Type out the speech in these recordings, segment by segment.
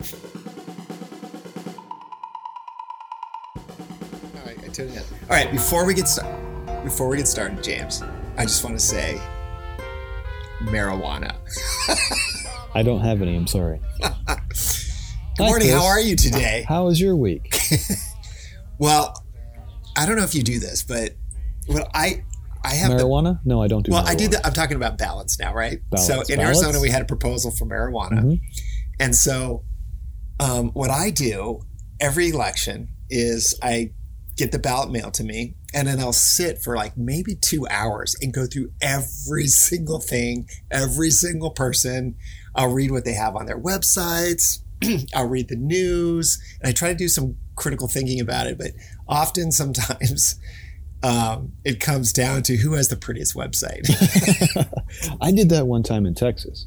All right, I tuned in. All right, before we get started, before we get started, James, I just want to say marijuana. I don't have any. I'm sorry. Good Hi, morning. How are you today? How was your week? Well, I don't know if you do this, but what I I have the marijuana? No, I don't do. well, marijuana. I do. The, I'm talking about balance now, right? Ballots. So in Ballots? Arizona, we had a proposal for marijuana, Mhm. and so um, what I do every election is I get the ballot mail to me, and then I'll sit for like maybe two hours and go through every single thing, every single person. I'll read what they have on their websites. I'll read the news, and I try to do some critical thinking about it. But often, sometimes. Um, it comes down to who has the prettiest website. I did that one time in Texas.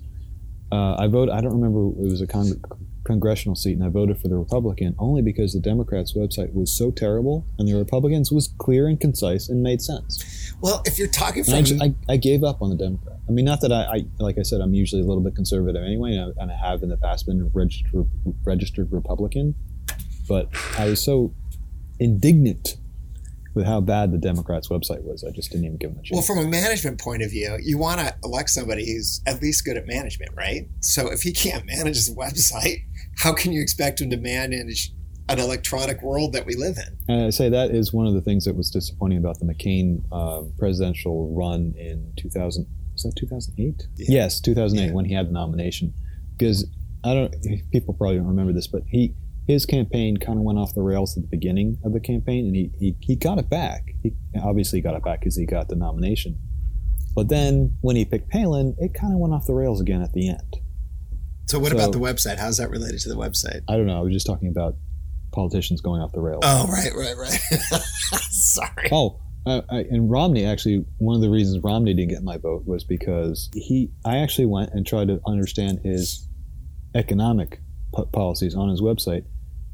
Uh, I voted. I don't remember. It was a con- congressional seat, and I voted for the Republican only because the Democrats' website was so terrible, and the Republicans was clear and concise and made sense. Well, if you're talking And I, from, ju- I, I gave up on the Democrat. I mean, not that I, I, like I said, I'm usually a little bit conservative anyway, and I, and I have in the past been a registered registered Republican, but I was so indignant with how bad the Democrats' website was. I just didn't even give them a chance. well, from a management point of view, you want to elect somebody who's at least good at management, right? So if he can't manage his website, how can you expect him to manage an electronic world that we live in? And I say that is one of the things that was disappointing about the McCain uh, presidential run in 2000. Was that 2008? Yeah. Yes, 2008 Yeah. when he had the nomination. Because I don't, people probably don't remember this, but he his campaign kind of went off the rails at the beginning of the campaign, and he he, he got it back. He obviously got it back because he got the nomination. But then when he picked Palin, it kind of went off the rails again at the end. So what So- about the website? How's that related to the website? I don't know. I was just talking about politicians going off the rails. Oh, right, right, right. Sorry. Oh, uh, I, and Romney actually, one of the reasons Romney didn't get my vote was because he. I actually went and tried to understand his economic po- policies on his website,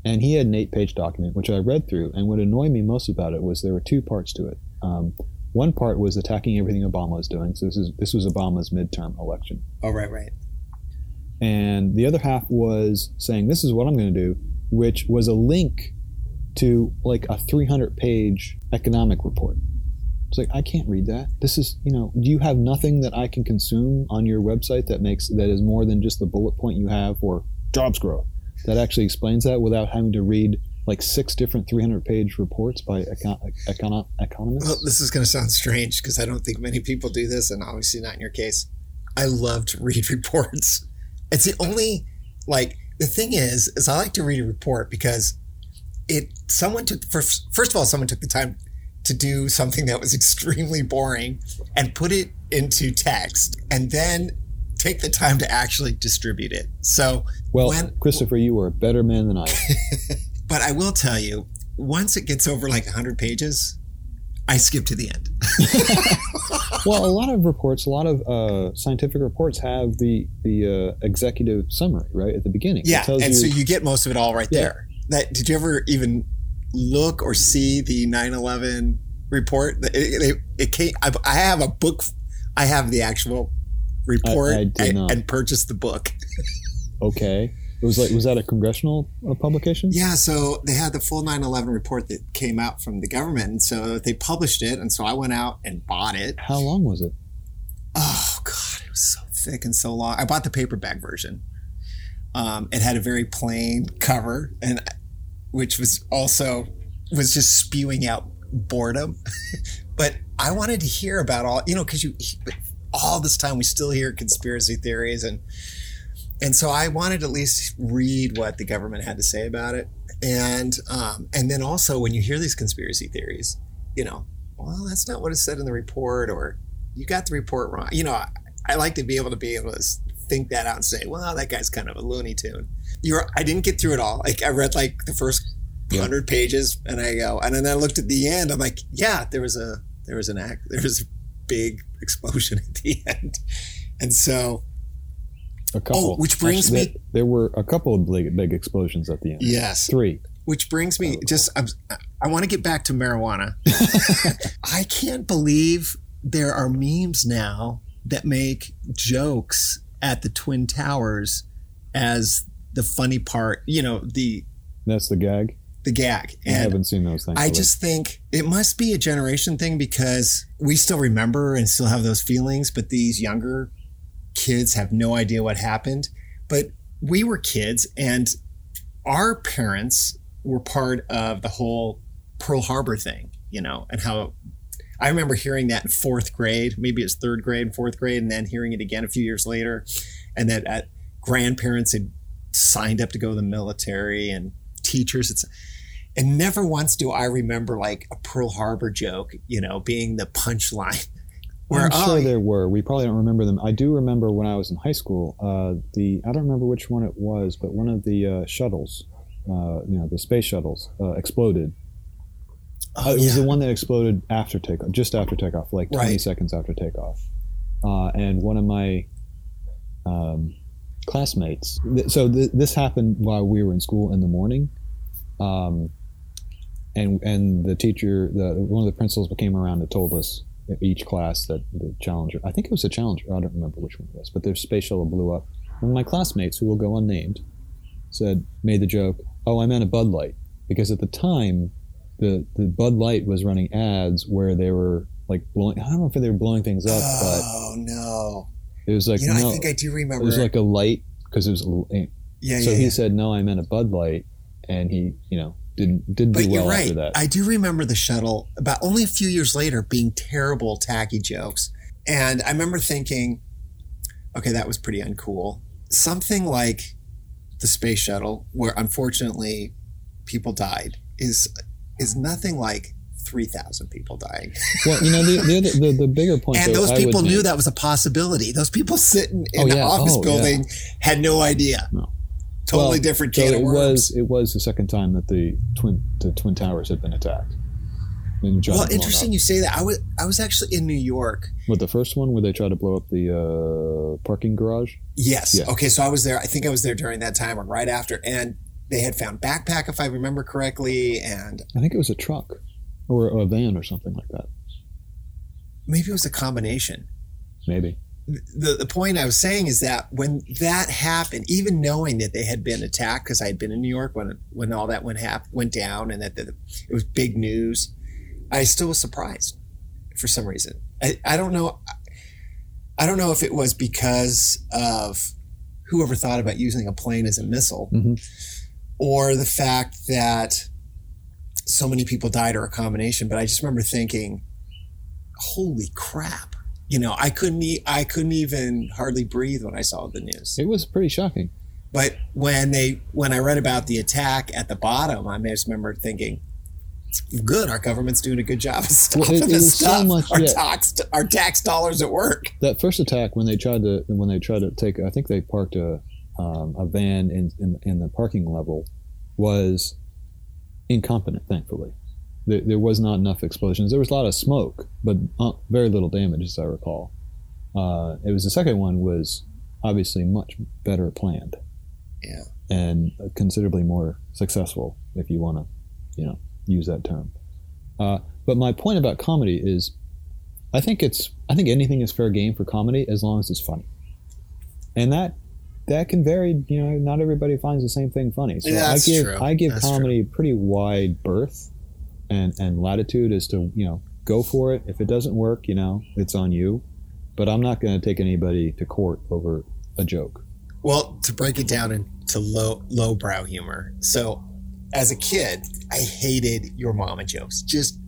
and he had an eight-page document which I read through. And what annoyed me most about it was there were two parts to it. Um, one part was attacking everything Obama was doing. So this is this was Obama's midterm election, Oh, right, right. And the other half was saying this is what I'm going to do, which was a link to like a 300 page economic report. It's like I can't read that. This is, you know, do you have nothing that I can consume on your website that makes that is more than just the bullet point you have for jobs growth that actually explains that without having to read like six different 300 page reports by econ- econo- economists? Well, this is going to sound strange because I don't think many people do this, and obviously not in your case. I love to read reports. It's the only like the thing is is I like to read a report because it someone took first first of all someone took the time to do something that was extremely boring and put it into text and then take the time to actually distribute it. So well, when- Christopher, you are a better man than I am. but I will tell you once it gets over like 100 pages I skip to the end. well, a lot of reports, a lot of uh, scientific reports have the the uh, executive summary right at the beginning. Yeah, tells and you- so you get most of it all right Yeah. there. That did you ever even look or see the 9/11 report? It, it, it came. I, I have a book. I have the actual report I did and, and purchased the book. okay. It was like was that a congressional uh, publication? Yeah, so they had the full 9/11 report that came out from the government, and so they published it, and so I went out and bought it. How long was it? Oh god, it was so thick and so long. I bought the paperback version. Um, it had a very plain cover, and which was also was just spewing out boredom. but I wanted to hear about all you know because you all this time we still hear conspiracy theories and and so I wanted to at least read what the government had to say about it, and um, and then also when you hear these conspiracy theories, you know, well that's not what it said in the report, or you got the report wrong. You know, I, I like to be able to be able to think that out and say, well, that guy's kind of a Looney Tune. You're, I didn't get through it all. Like I read like the first Yeah. hundred pages, and I go, and then I looked at the end. I'm like, yeah, there was a there was an act, there was a big explosion at the end, and so A couple. Oh, which brings Actually, me- there, there were a couple of big, big explosions at the end. yes, Three. Which brings me just I'm, I want to get back to marijuana. I can't believe there are memes now that make jokes at the twin towers as the funny part, you know, the That's the gag. the gag. I And haven't seen those things. I just think it must be a generation thing because we still remember and still have those feelings, but these younger kids have no idea what happened. But we were kids and our parents were part of the whole Pearl Harbor thing, you know, and how I remember hearing that in fourth grade, maybe it's third grade fourth grade, and then hearing it again a few years later. And that at grandparents had signed up to go to the military and teachers. It's and never once do I remember like a Pearl Harbor joke, you know, being the punchline. I'm oh, sure there were. We probably don't remember them. I do remember when I was in high school. Uh, the I don't remember which one it was, but one of the uh, shuttles, uh, you know, the space shuttles, uh, exploded. oh, it was yeah. the one that exploded after takeoff, just after takeoff, like 20 Right. seconds after takeoff. Uh, and one of my um, classmates. Th- so th- this happened while we were in school in the morning, um, and and the teacher, the one of the principals, came around and told us each class that the Challenger. I think it was a Challenger. I don't remember which one it was, but their space shuttle blew up. One of my classmates, who will go unnamed, said made the joke, "Oh, I meant a Bud Light," because at the time, the the Bud Light was running ads where they were like blowing. I don't know if they were blowing things up, but. Oh no! it was like you know, no, I think I do remember. it was like a light because it was. a- yeah, so yeah, he yeah. said, "No, I meant a Bud Light," and he, you know, didn't didn't But do well right. after that. I do remember the shuttle about only a few years later being terrible, tacky jokes. And I remember thinking, okay, that was pretty uncool. Something like the space shuttle, where unfortunately people died, is is nothing like three thousand people dying. well, you know, the the, the, the bigger point, and though, those people knew make- that was a possibility. Those people sitting in Oh, the office Oh, yeah. building had no idea. No. Totally Well, different so can of it was it was the second time that the twin the twin towers had been attacked. Well, interesting you say that. I was I was actually in New York With the first one, where they tried to blow up the uh, parking garage. Yes. Yeah. Okay. So I was there. I think I was there during that time or right after, and they had found backpack, if I remember correctly, and I think it was a truck or a van or something like that. maybe it was a combination. Maybe. The the point I was saying is that when that happened, even knowing that they had been attacked, because I had been in New York when when all that went hap- went down, and that the, it was big news, I still was surprised for some reason. I, I don't know. I don't know if it was because of whoever thought about using a plane as a missile. Mhm. or the fact that so many people died or a combination but i just remember thinking holy crap you know i couldn't e- i couldn't even hardly breathe when i saw the news It was pretty shocking. but when they when i read about the attack at the bottom i just remember thinking good our government's doing a good job of stopping it- it this was so stuff much- our yeah. tax our tax dollars at work That first attack, when they tried to when they tried to take, I think they parked a um, a van in, in in the parking level, was incompetent. Thankfully, there, there was not enough explosions. There was a lot of smoke, but uh, very little damage, as I recall. Uh, it was the second one was obviously much better planned. Yeah. and considerably more successful, if you want to, you know, use that term. Uh, but my point about comedy is, I think it's I think anything is fair game for comedy as long as it's funny, and that that can vary. You know, not everybody finds the same thing funny. So Yeah, I give true. I give That's comedy pretty wide berth and and latitude as to you know go for it. If it doesn't work, you know, it's on you. But I'm not going to take anybody to court over a joke. Well, to break it down into low lowbrow humor. So, as a kid, I hated your mama jokes. Just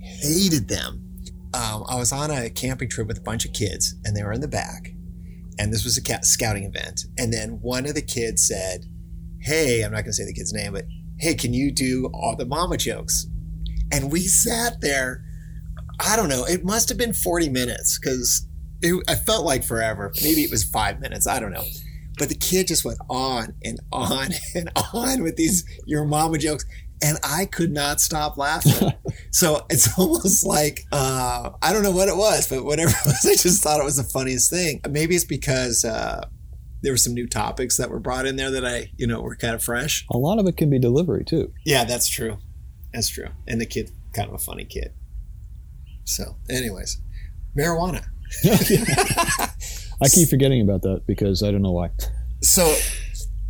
hated them. Um, I was on a camping trip with a bunch of kids, and they were in the back. And this was a scouting event. And then one of the kids said, "Hey, I'm not going to say the kid's name, but hey, can you do all the mama jokes?" And we sat there. I don't know. It must have been 40 minutes because it, I felt like forever. Maybe it was five minutes. I don't know. But the kid just went on and on and on with these your mama jokes. And I could not stop laughing. so it's almost like, uh, I don't know what it was, but whatever it was, I just thought it was the funniest thing. Maybe it's because uh, there were some new topics that were brought in there that I, you know, were kind of fresh. A lot of it can be delivery too. Yeah, that's true. That's true. And the kid, kind of a funny kid. So, anyways, marijuana. I keep forgetting about that because I don't know why. So,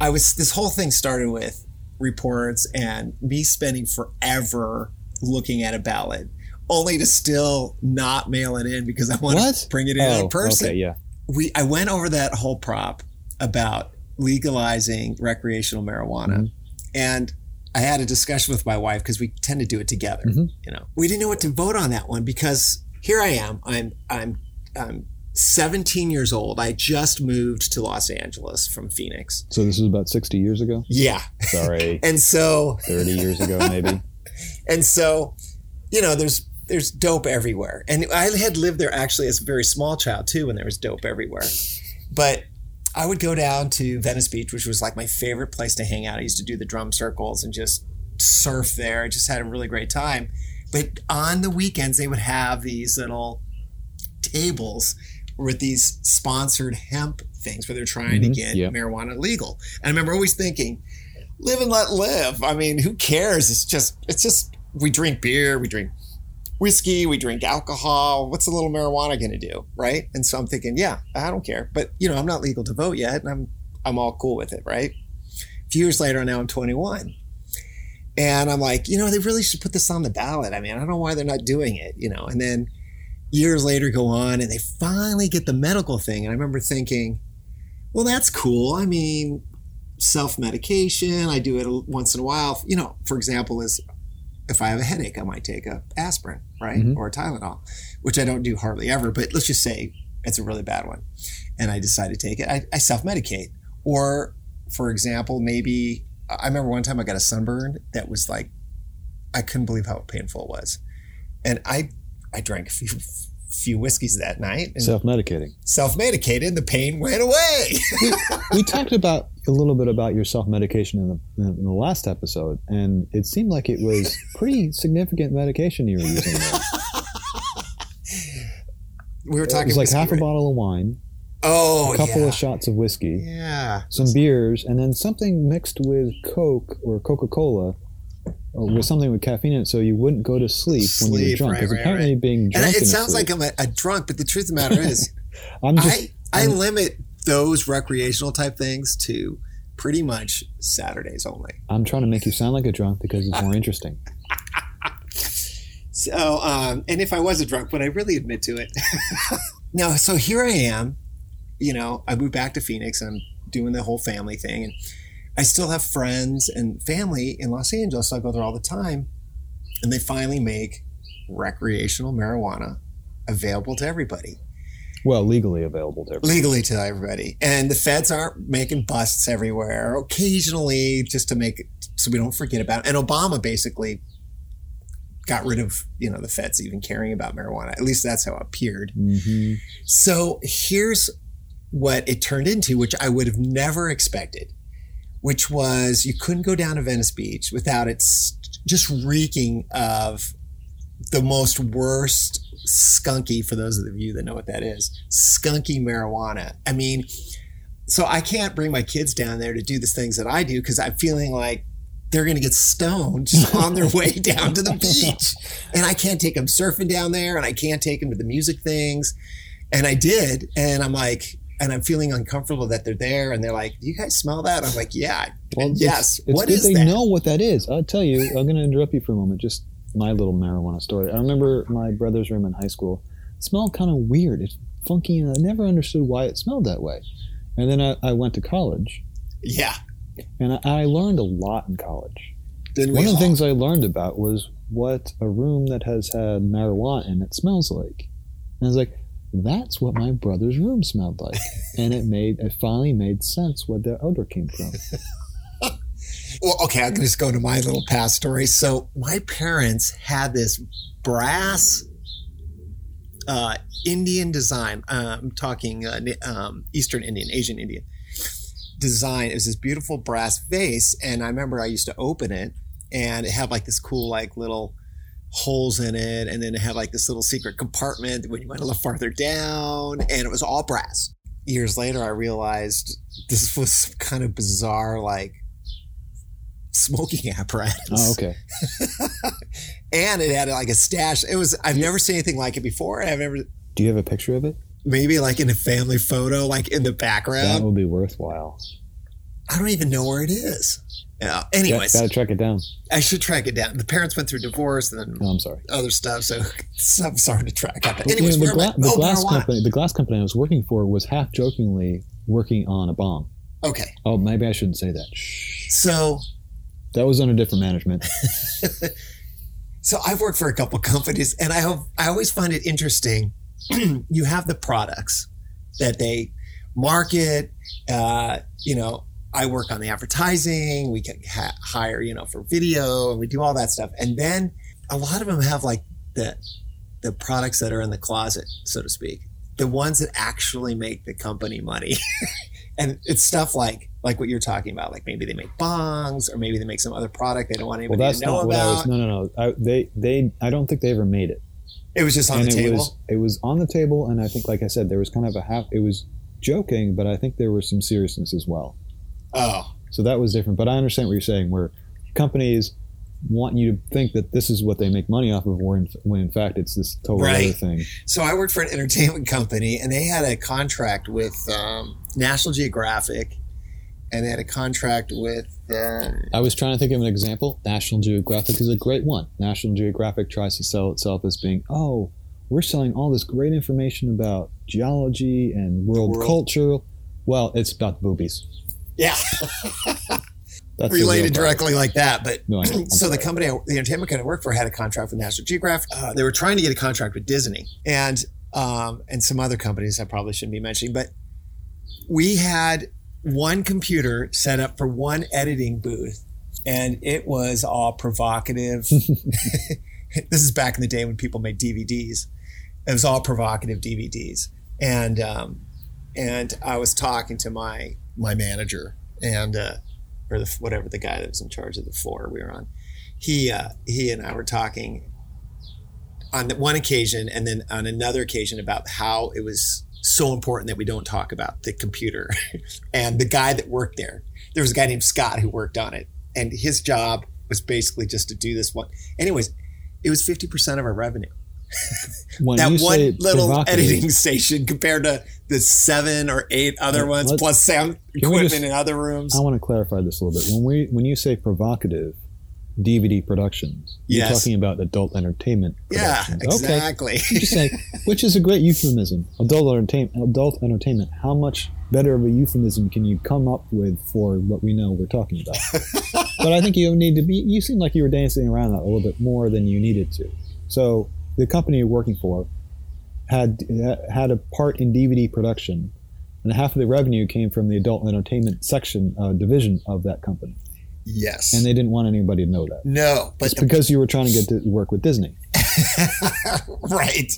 I was this whole thing started with reports and me spending forever looking at a ballot, only to still not mail it in because I want to bring it in oh, in person. okay, yeah. We I went over that whole prop about legalizing recreational marijuana, Mhm. and I had a discussion with my wife because we tend to do it together. Mhm. You know, we didn't know what to vote on that one because here I am. I'm I'm I'm 17 years old. I just moved to Los Angeles from Phoenix. So this was about 60 years ago? Yeah. Sorry, And so 30 years ago, maybe. and so, you know, there's there's dope everywhere. And I had lived there actually as a very small child too when there was dope everywhere. But I would go down to Venice Beach, which was like my favorite place to hang out. I used to do the drum circles and just surf there. I just had a really great time. But on the weekends, they would have these little tables with these sponsored hemp things where they're trying to Mhm, get yeah. marijuana legal. And I remember always thinking, live and let live. I mean, who cares? It's just, it's just, we drink beer, we drink whiskey, we drink alcohol. What's a little marijuana going to do? Right. And so I'm thinking, yeah, I don't care. But, you know, I'm not legal to vote yet and I'm, I'm all cool with it. Right. A few years later, now I'm 21. And I'm like, you know, they really should put this on the ballot. I mean, I don't know why they're not doing it, you know. And then years later go on and they finally get the medical thing. And I remember thinking, well, that's cool. I mean, self medication, I do it once in a while. You know, for example, is if I have a headache, I might take a aspirin, right? Mhm. Or a Tylenol, which I don't do hardly ever, but let's just say it's a really bad one. And I decide to take it. I, I self medicate. Or, for example, maybe I remember one time I got a sunburn that was like, I couldn't believe how painful it was. And I, I drank a few, few whiskeys that night and Self medicating. self medicated. The pain went away. We talked about a little bit about your self medication in the, in the last episode, and it seemed like it was pretty significant medication you were using there. we were It talking was like half a bottle of wine, Oh, a couple yeah. of shots of whiskey, Yeah. some beers, and then something mixed with Coke or Coca Cola. With something with caffeine in it, so you wouldn't go to sleep, when you were Sleep, drunk. Because right, apparently, being And drunk it sounds sleep, like I'm a, a drunk, but the truth of the matter is, I'm just I, I I'm- limit those recreational type things to pretty much Saturdays only. I'm trying to make you sound like a drunk because it's more interesting. So, um, and if I was a drunk, would I really admit to it? no, so here I am. You know, I moved back to Phoenix and I'm doing the whole family thing. And I still have friends and family in Los Angeles. So I go there all the time. And they finally make recreational marijuana available to everybody, Well, legally available to everyone. legally to everybody. And the feds aren't making busts everywhere, occasionally just to make it so we don't forget about it. And Obama basically got rid of, you know, the feds even caring about marijuana. At least that's how it appeared. hmm So here's what it turned into, which I would have never expected, which was you couldn't go down to Venice Beach without it just reeking of the most worst skunky, for those of you that know what that is, skunky marijuana. I mean, so I can't bring my kids down there to do the things that I do because I'm feeling like they're going to get stoned just on their way down to the beach. And I can't take them surfing down there and I can't take them to the music things. And I did. And I'm like, and I'm feeling uncomfortable that they're there. And they're like, do you guys smell that? I'm like, yeah. Well, yes. It's, what they that? know what that is. I'll tell you. I'm going to interrupt you for a moment. Just my little marijuana story. I remember my brother's room in high school. It smelled kind of weird. It's funky, and I never understood why it smelled that way. And then I, I went to college, Yeah. and I, I learned a lot in college. We One of the all- things I learned about was what a room that has had marijuana in it smells like. And I was like, that's what my brother's room smelled like. and it made it finally made sense where the odor came from. Well, okay, I'm just go to my little past story. So, my parents had this brass uh, Indian design. Uh, I'm talking uh, um, Eastern Indian, Asian Indian design. It was this beautiful brass vase, and I remember I used to open it, and it had like this cool, like little holes in it, and then it had like this little secret compartment when you went a little farther down, and it was all brass. Years later, I realized this was some kind of bizarre, like smoking apparatus. Oh, okay. and it had like a stash. It was I've never seen anything like it before. I've never Do you have a picture of it? maybe like in a family photo, like in the background. That would be worthwhile. I don't even know where it is. Yeah. Anyways, gotta track it down. I should track it down. The parents went through divorce and then Oh, I'm sorry. other stuff, so I'm sorry to track out. But, you Anyways, know, the, gla- the Oh, glass marijuana. company, the glass company I was working for was half jokingly working on a bomb. Okay, Oh, maybe I shouldn't say that. So That was under different management. so I've worked for a couple companies, and I hope I always find it interesting. you have the products that they market. Uh, you know, I work on the advertising. We can ha- hire, you know, for video, and we do all that stuff. And then a lot of them have like the the products that are in the closet, so to speak, the ones that actually make the company money. and it's stuff like like what you're talking about. Like maybe they make bongs, or maybe they make some other product they don't want Well, anybody that's to know not what I about. was. No, no, no. I, they, they. I don't think they ever made it. it was just on and the it table. was, it was on the table, and I think, like I said, there was kind of a half. It was joking, but I think there was some seriousness as well. Oh, So that was different. But I understand what you're saying, where companies want you to think that this is what they make money off of, when, when in fact it's this total Right. other thing. So I worked for an entertainment company, and they had a contract with um, National Geographic, and they had a contract with. Um, I was trying to think of an example. National Geographic is a great one. National Geographic tries to sell itself as being, oh, we're selling all this great information about geology and world, world. culture. Well, it's about boobies. Yeah, That's related directly like that. But No. So the company, I- the entertainment company I worked for, had a contract with National Geographic. Uh, they were trying to get a contract with Disney and um, and some other companies I probably shouldn't be mentioning, but we had one computer set up for one editing booth, and it was all provocative. this is back in the day when people made DVDs. It was all provocative DVDs, and um, and I was talking to my my manager and uh, or the, whatever the guy that was in charge of the floor we were on. He uh, he and I were talking on one occasion, and then on another occasion about how it was so important that we don't talk about the computer and the guy that worked there. There was a guy named Scott who worked on it, and his job was basically just to do this one. Anyways, it was fifty percent of our revenue that one little editing station compared to the seven or eight other Let- ones plus sound equipment just- in other rooms. I want to clarify this a little bit. When we when you say provocative DVD productions, you're talking about adult entertainment yeah. Okay. exactly. Just saying, which is a great euphemism. Adult entertainment. Adult entertainment. How much better of a euphemism can you come up with for what we know we're talking about? but I think you need to be. You seem like you were dancing around that a little bit more than you needed to. So the company you're working for had had a part in DVD production, and half of the revenue came from the adult entertainment section uh, division of that company, yes. and they didn't want anybody to know that. no, but It's because you were trying to get to work with Disney. right,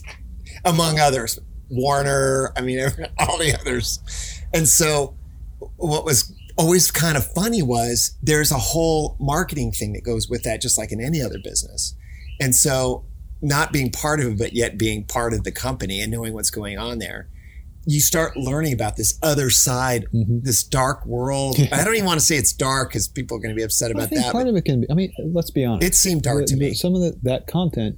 among others, Warner. I mean, all the others. And so, what was always kind of funny was there's a whole marketing thing that goes with that, just like in any other business. And so, not being part of it, but yet being part of the company and knowing what's going on there, you start learning about this other side, Mhm. this dark world. I don't even want to say it's dark because people are going to be upset about that. part of it can be. I mean, let's be honest. it seemed dark The- to me. Some of the, that content,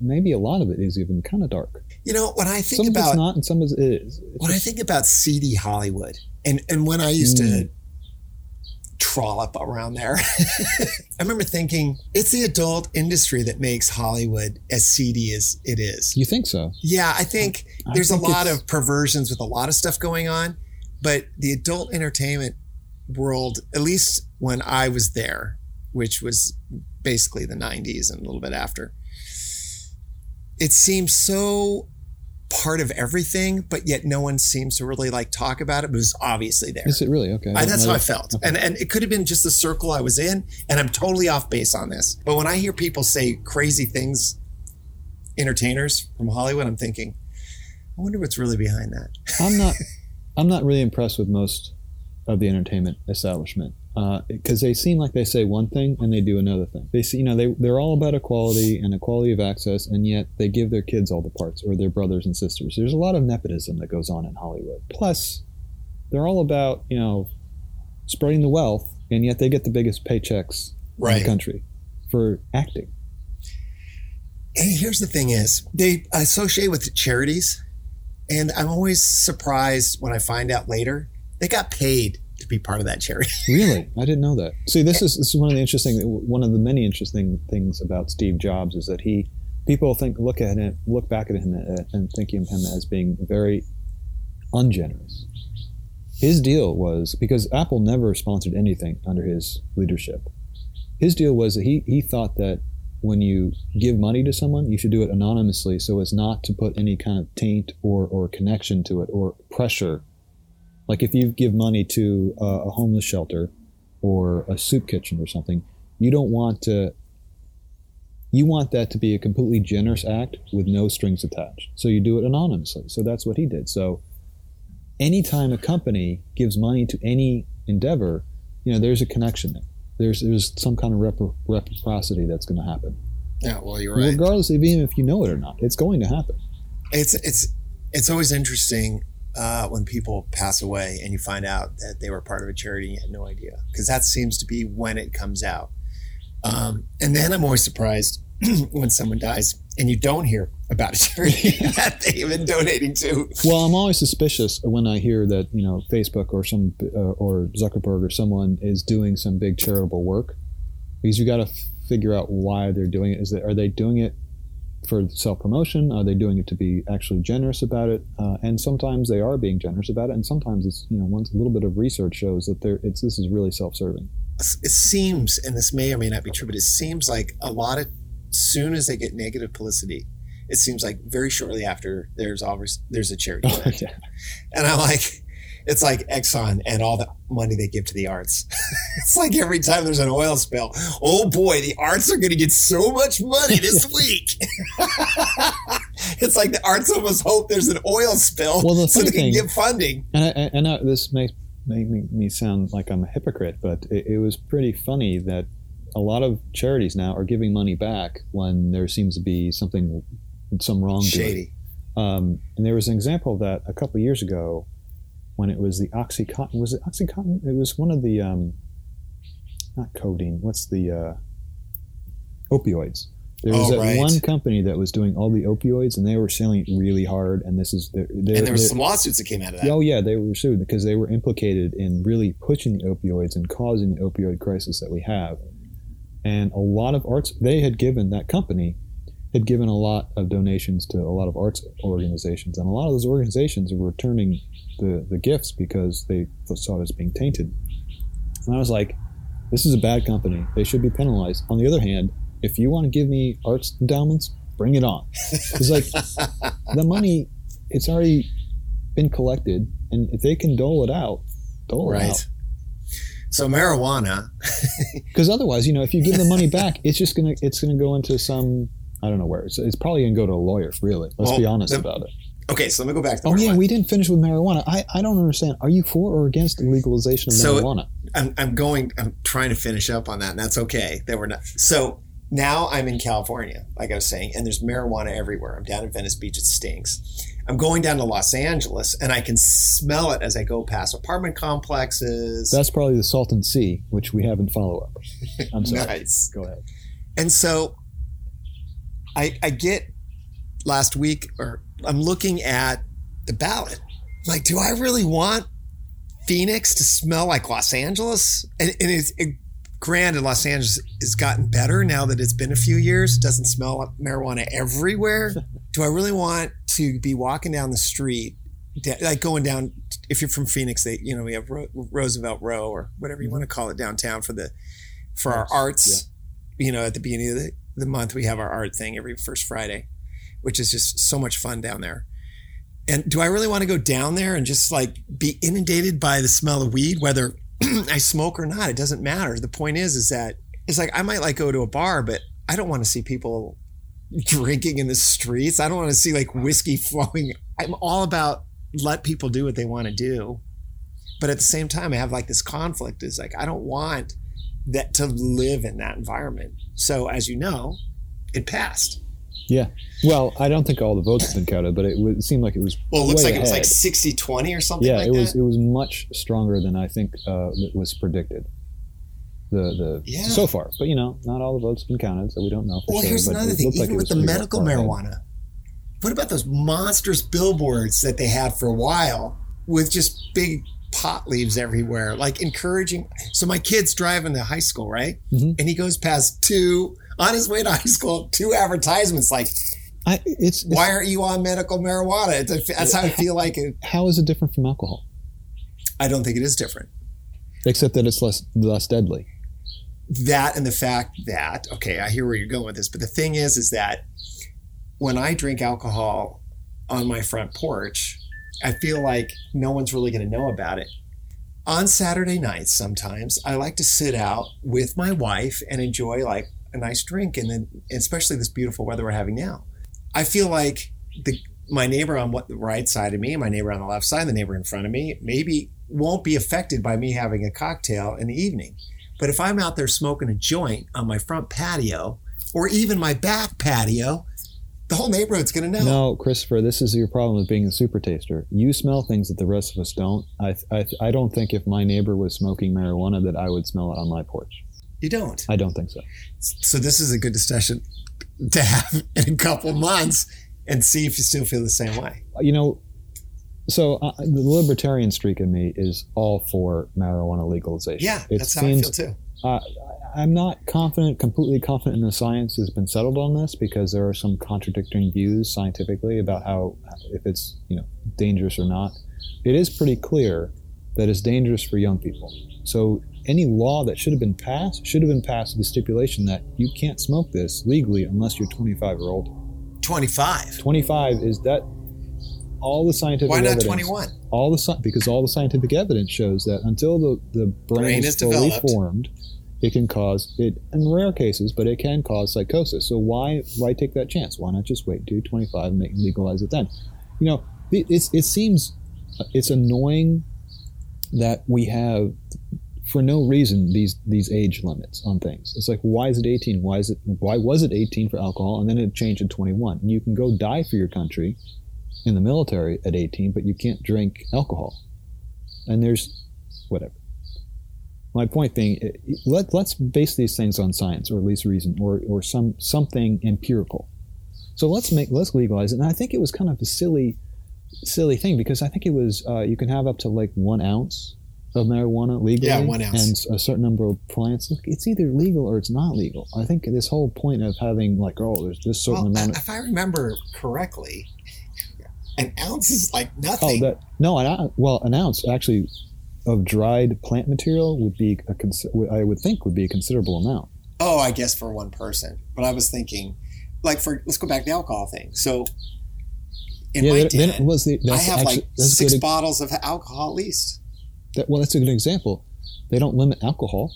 maybe a lot of it is even kind of dark. You know, when I think Some about it's not, and some of it is. It's when I think about seedy Hollywood, and and when I used to Mm. Trollop around there, I remember thinking it's the adult industry that makes Hollywood as seedy as it is. you think so? Yeah, I think I there's think a lot of perversions with a lot of stuff going on, but the adult entertainment world, at least when I was there, which was basically the 90s and a little bit after, it seems so part of everything, but yet no one seems to really like talk about it, but it was obviously there. Is it really okay? I, that's how I felt. Okay. And and it could have been just the circle I was in, and I'm totally off base on this. But when I hear people say crazy things, entertainers from Hollywood, I'm thinking, I wonder what's really behind that. I'm not. I'm not really impressed with most of the entertainment establishment Uh, because they seem like they say one thing and they do another thing. They see, you know, they they're all about equality and equality of access, and yet they give their kids all the parts or their brothers and sisters. There's a lot of nepotism that goes on in Hollywood. Plus, they're all about you know spreading the wealth, and yet they get the biggest paychecks in the country for acting. And here's the thing is they associate with charities, and I'm always surprised when I find out later they got paid be part of that charity. really, I didn't know that. See, this is this is one of the interesting, one of the many interesting things about Steve Jobs is that he people think look at him, look back at him uh, and think of him as being very ungenerous. His deal was because Apple never sponsored anything under his leadership. His deal was that he he thought that when you give money to someone, you should do it anonymously so as not to put any kind of taint or, or connection to it or pressure. Like if you give money to a, a homeless shelter or a soup kitchen or something, you don't want to, you want that to be a completely generous act with no strings attached. So you do it anonymously. So that's what he did. So anytime a company gives money to any endeavor, you know, there's a connection there there's there's some kind of reciprocity that's going to happen. Yeah, well, you're right. Regardless of even if you know it or not, it's going to happen. It's it's it's always interesting uh, when people pass away and you find out that they were part of a charity and you had no idea because that seems to be when it comes out. Um, and then I'm always surprised when someone dies and you don't hear about a charity that they've been donating to. Well, I'm always suspicious when I hear that you know Facebook or some uh, or Zuckerberg or someone is doing some big charitable work, because you got to figure out why they're doing it. Is that are they doing it for self promotion? Are they doing it to be actually generous about it? Uh, and sometimes they are being generous about it, and sometimes it's you know once a little bit of research shows that they it's this is really self serving. It seems, and this may or may not be true, but it seems like a lot of soon as they get negative publicity, it seems like very shortly after there's always there's a charity oh, yeah. and i'm like it's like exxon and all the money they give to the arts it's like every time there's an oil spill oh boy the arts are going to get so much money this week it's like the arts almost hope there's an oil spill well, the so they can give funding and, I, I, this may make me, me sound like i'm a hypocrite but it, it was pretty funny that a lot of charities now are giving money back when there seems to be something some wrongdoing. Shady. Um, and there was an example of that a couple years ago when it was the OxyContin. Was it OxyContin? It was one of the, um, not codeine, what's the uh, opioids. There was oh, right. one company that was doing all the opioids, and they were selling it really hard. And this is, they're, they're, and there were some lawsuits that came out of that. Oh yeah, they were sued because they were implicated in really pushing the opioids and causing the opioid crisis that we have. And a lot of arts, they had given that company had given a lot of donations to a lot of arts organizations, and a lot of those organizations were returning the, the gifts because they saw it as being tainted. And I was like, this is a bad company. They should be penalized. On the other hand, if you want to give me arts endowments, bring it on. It's like the money, it's already been collected, and if they can dole it out, dole right. it out. So marijuana, because otherwise, you know, if you give the money back, it's just gonna it's gonna go into some I don't know where. It's, it's probably going to go to a lawyer, really. Let's well, be honest about it. Okay, so let me go back. oh, yeah, we didn't finish with marijuana. I, I don't understand. Are you for or against legalization of so marijuana? I'm, I'm going, I'm trying to finish up on that, and that's okay. That we're not. So now I'm in California, like I was saying, and there's marijuana everywhere. I'm down in Venice Beach. It stinks. I'm going down to Los Angeles, and I can smell it as I go past apartment complexes. That's probably the Salton Sea, which we have in follow up. I'm sorry. nice. Go ahead. And so I, I get last week, or I'm looking at the ballot. Like, do I really want Phoenix to smell like Los Angeles? And, and it's it, granted, Los Angeles has gotten better now that it's been a few years. It doesn't smell like marijuana everywhere. do I really want to be walking down the street, like going down? If you're from Phoenix, they you know we have Roosevelt Row or whatever you mm-hmm. want to call it downtown for the for our arts. Yeah. You know, at the beginning of the the month we have our art thing every first Friday, which is just so much fun down there. And do I really want to go down there and just like be inundated by the smell of weed, whether I smoke or not? It doesn't matter. The point is, is that it's like I might like go to a bar, but I don't want to see people drinking in the streets. I don't want to see like whiskey flowing. I'm all about let people do what they want to do. But at the same time, I have like this conflict is like, I don't want that to live in that environment. So as you know, it passed. Yeah. Well, I don't think all the votes have been counted, but it, it seemed like it was. Well, it looks like ahead. it was like 60 20 or something yeah, like it was that. it was much stronger than I think uh, it was predicted. The the yeah. so far, but you know, not all the votes have been counted, so we don't know for well, sure. here's another thing: even like with the medical marijuana, ahead. what about those monstrous billboards that they had for a while with just big pot leaves everywhere, like encouraging. So my kid's driving to high school, right? Mhm. And he goes past two on his way to high school, two advertisements like, I, it's, it's "Why aren't you on medical marijuana?" It's a, that's how I feel like it. how is it different from alcohol? I don't think it is different. Except that it's less less deadly. that and the fact that okay i hear where you're going with this but the thing is is that when i drink alcohol on my front porch i feel like no one's really going to know about it. On saturday nights sometimes i like to sit out with my wife and enjoy like a nice drink and then especially this beautiful weather we're having now. I feel like the my neighbor on what the right side of me my neighbor on the left side the neighbor in front of me maybe won't be affected by me having a cocktail in the evening. But if I'm out there smoking a joint on my front patio or even my back patio, the whole neighborhood's going to know. No, Christopher, this is your problem with being a super taster. You smell things that the rest of us don't. I, I, I don't think if my neighbor was smoking marijuana that I would smell it on my porch. You don't. I don't think so. So this is a good discussion to have in a couple months and see if you still feel the same way. You know, so uh, the libertarian streak in me is all for marijuana legalization. Yeah, it that's seems, how I feel too. Uh, I'm not confident, completely confident in the science has been settled on this because there are some contradicting views scientifically about how if it's you know dangerous or not. It is pretty clear that it's dangerous for young people. So any law that should have been passed should have been passed with the stipulation that you can't smoke this legally unless you're 25 or older. 25. 25 is that all the scientific Why not evidence, 21? all the because all the scientific evidence shows that until the, the brain, Brain is is fully developed. formed, it can cause it in rare cases, but it can cause psychosis. So why why take that chance? Why not just wait you're 25 and make legalize it then? You know, it, it's it seems it's annoying that we have for no reason these these age limits on things. It's like why is it 18? Why is it why was it 18 for alcohol and then it changed to 21? And you can go die for your country in the military at 18, but you can't drink alcohol. And there's whatever. My point being, let, let's base these things on science, or at least reason, or, or some something empirical. So let's make let's legalize it. And I think it was kind of a silly, silly thing because I think it was uh, you can have up to like one ounce of marijuana legally, Yeah, one ounce. and a certain number of plants. Look, it's either legal or it's not legal. I think this whole point of having like oh, there's this certain Well, amount. Of, if I remember correctly, an ounce is like Oh, nothing. that no, an well, an ounce actually of dried plant material would be a cons- I would think would be a considerable amount. Oh, I guess for one person. But I was thinking, like for let's go back to the alcohol thing. So in yeah, my then den, was the I have actually like six good. bottles of alcohol at least. That, well, that's a good example. They don't limit alcohol.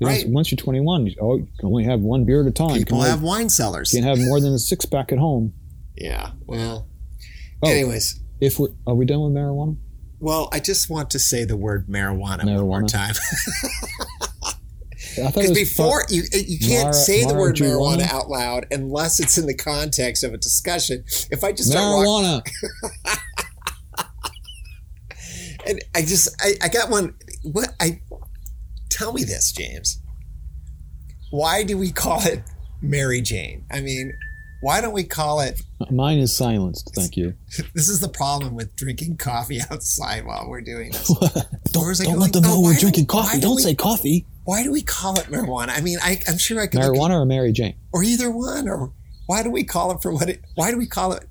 Right. Once you're 21, you, oh, you can only have one beer at a time. You People can have only- wine cellars. You can't have more than a six pack at home. Yeah. Well. Oh. Anyways, If we're are we done with marijuana? Well, I just want to say the word marijuana, one more time I thought it because before you you can't Mara- say the word marijuana? marijuana out loud unless it's in the context of a discussion. If I just walking, marijuana. and I just I, I got one. What I tell me this, James? Why do we call it Mary Jane? I mean, why don't we call it? Mine is silenced. Thank you. This is the problem with drinking coffee outside while we're doing this. don't don't going? let them Oh, know why we're drinking coffee. do Don't we- say coffee. Why do we call it marijuana? I mean, I, I'm sure I could look at- Marijuana or Mary Jane? or either one, or why do we call it for what it? Why do we call it?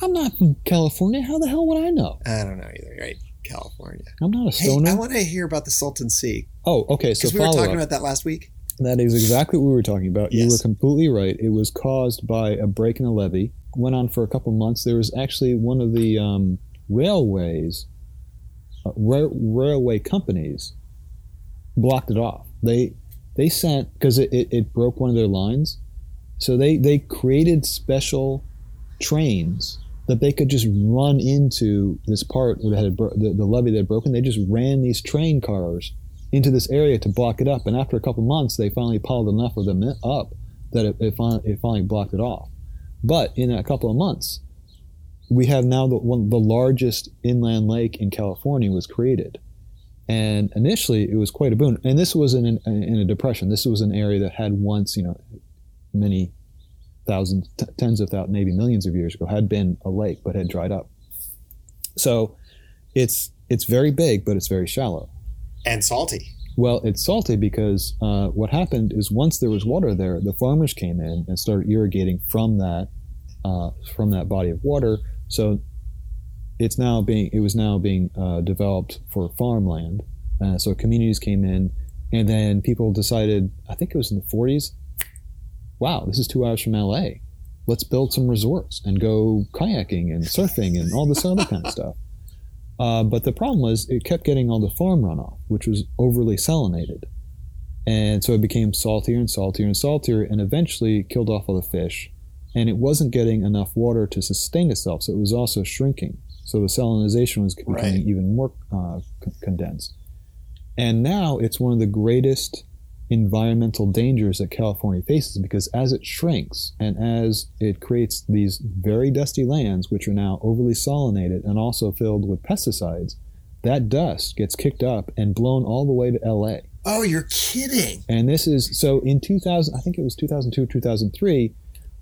I'm not from California. How the hell would I know? I don't know either. Right, California. I'm not a Hey. I want to hear about the Salton Sea oh, okay. So we were talking up. about that last week. That is exactly what we were talking about. You were completely right. It was caused by a break in the levee. Went on for a couple months. There was actually one of the um, railways, uh, ra- railway companies, blocked it off. They they sent because it, it, it broke one of their lines, so they they created special trains that they could just run into this part that had bro- the, the levee that had broken. They just ran these train cars into this area to block it up. And after a couple months, they finally piled enough of them up that it, it, finally, it finally blocked it off. But in a couple of months, we have now the one the largest inland lake in California was created. And initially, it was quite a boon. And this was in, an, in a depression. This was an area that had once, you know, many thousands, t- tens of thousands, maybe millions of years ago, had been a lake but had dried up. So it's it's very big, but it's very shallow. And salty. Well, it's salty because uh, what happened is once there was water there, the farmers came in and started irrigating from that uh, from that body of water. So it's now being it was now being uh, developed for farmland. Uh, so communities came in, and then people decided. I think it was in the 40s. Wow, this is two hours from LA. Let's build some resorts and go kayaking and surfing and all this other kind of stuff. Uh, but the problem was it kept getting all the farm runoff, which was overly salinated. And so it became saltier and saltier and saltier and eventually killed off all the fish. And it wasn't getting enough water to sustain itself, so it was also shrinking. So the salinization was becoming Right. even more uh, c- condensed. And now it's one of the greatest environmental dangers that California faces because as it shrinks and as it creates these very dusty lands, which are now overly salinated and also filled with pesticides, that dust gets kicked up and blown all the way to LA. Oh, you're kidding. And this is so in 2000, I think it was 2002, 2003,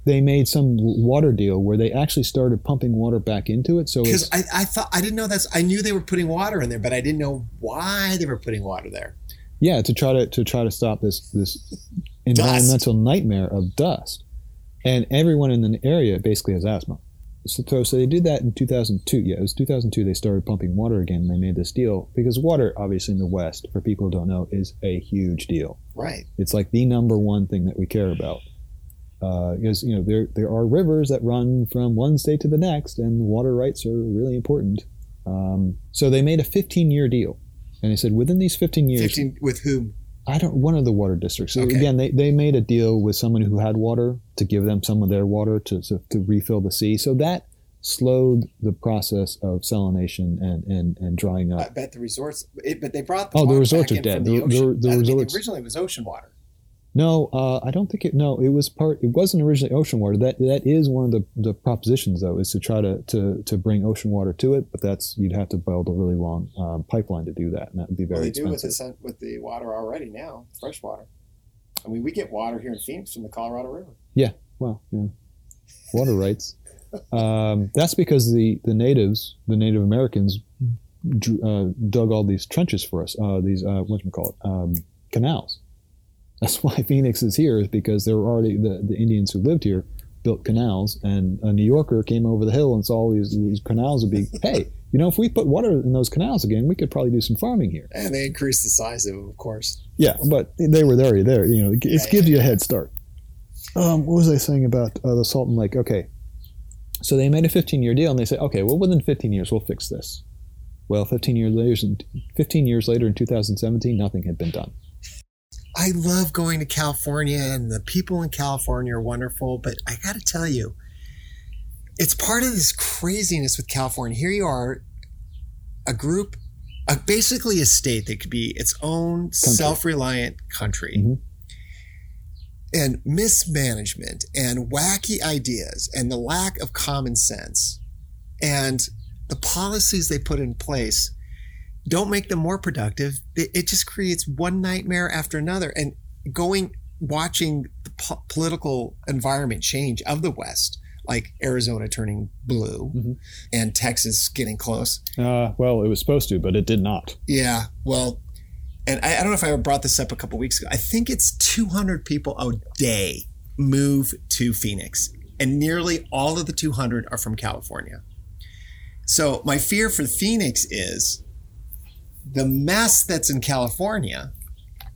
they made some water deal where they actually started pumping water back into it. So Because I, I thought I didn't know that's I knew they were putting water in there, but I didn't know why they were putting water there. Yeah, to try to to try to stop this this environmental nightmare of dust, and everyone in the area basically has asthma. So, so, so they did that in 2002. Yeah, it was 2002. They started pumping water again. And they made this deal because water, obviously in the West, for people who don't know, is a huge deal. Right. It's like the number one thing that we care about. Uh, because you know there there are rivers that run from one state to the next, and water rights are really important. Um, so they made a 15 year deal, and he said within these 15 years, Fifteen with whom? I don't one of the water districts. So Okay. again, they, they made a deal with someone who had water to give them some of their water to to, to refill the sea. So that slowed the process of salination and and, and drying up. I bet the resorts. It, but they brought the Oh, the resorts are dead. The- The, the- the resorts- originally it was ocean water. No, uh, I don't think it. No, it was part. It wasn't originally ocean water. That that is one of the, the propositions though, is to try to, to to bring ocean water to it. But that's you'd have to build a really long um, pipeline to do that, and that would be very Well, they do with expensive. the with the water already now, fresh water. I mean, we get water here in Phoenix from the Colorado River. Yeah, well, yeah, water rights. Um, that's because the the natives, the Native Americans, dr- uh, dug all these trenches for us. Uh, these uh, what call it um, canals. That's why Phoenix is here, is because there were already the, the Indians who lived here built canals, and a New Yorker came over the hill and saw these, these canals would be, hey, you know, if we put water in those canals again, we could probably do some farming here. And they increased the size of them, of course. Yeah, but they were already there. You know, it Yeah, gives you a head start. Um, what was I saying about uh, the Salton Lake? Okay, so they made a 15-year deal, and they said, okay, well, within 15 years, we'll fix this. Well, 15 years later, 15 years later, in 2017, nothing had been done. I love going to California, and the people in California are wonderful. But I got to tell you, it's part of this craziness with California. Here you are, a group, a, basically a state that could be its own self-reliant country. Mhm. And mismanagement and wacky ideas and the lack of common sense and the policies they put in place don't make them more productive. It, it just creates one nightmare after another. And going, watching the po- political environment change of the West, like Arizona turning blue Mhm. and Texas getting close. Uh, well, it was supposed to, but it did not. Yeah, well, and I, I don't know if I ever brought this up a couple weeks ago. I think it's 200 people a day move to Phoenix, and nearly all of the 200 are from California. So my fear for Phoenix is the mess that's in California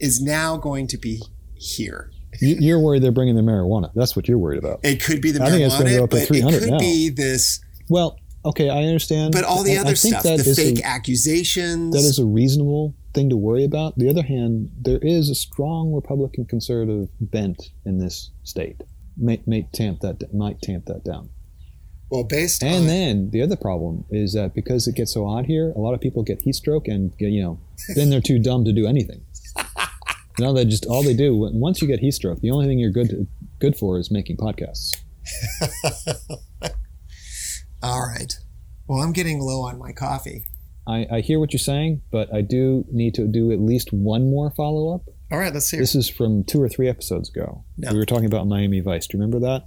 is now going to be here. You, you're worried they're bringing the marijuana. That's what you're worried about. It could be the I think it's gonna go up to but it could now. be this. Well, okay, I understand. But all the I- I other think stuff, the is a- fake accusations. that is a reasonable thing to worry about. The other hand, there is a strong Republican conservative bent in this state. May, may tamp that might tamp that down. Well based And on then the other problem is that because it gets so hot here, a lot of people get heat stroke, and you know, then they're too dumb to do anything. now they just all they do once you get heat stroke, the only thing you're good to, good for is making podcasts. All right. Well, I'm getting low on my coffee. I, I hear what you're saying, but I do need to do at least one more follow up. All right, let's see. This is from two or three episodes ago. No. We were talking about Miami Vice. Do you remember that?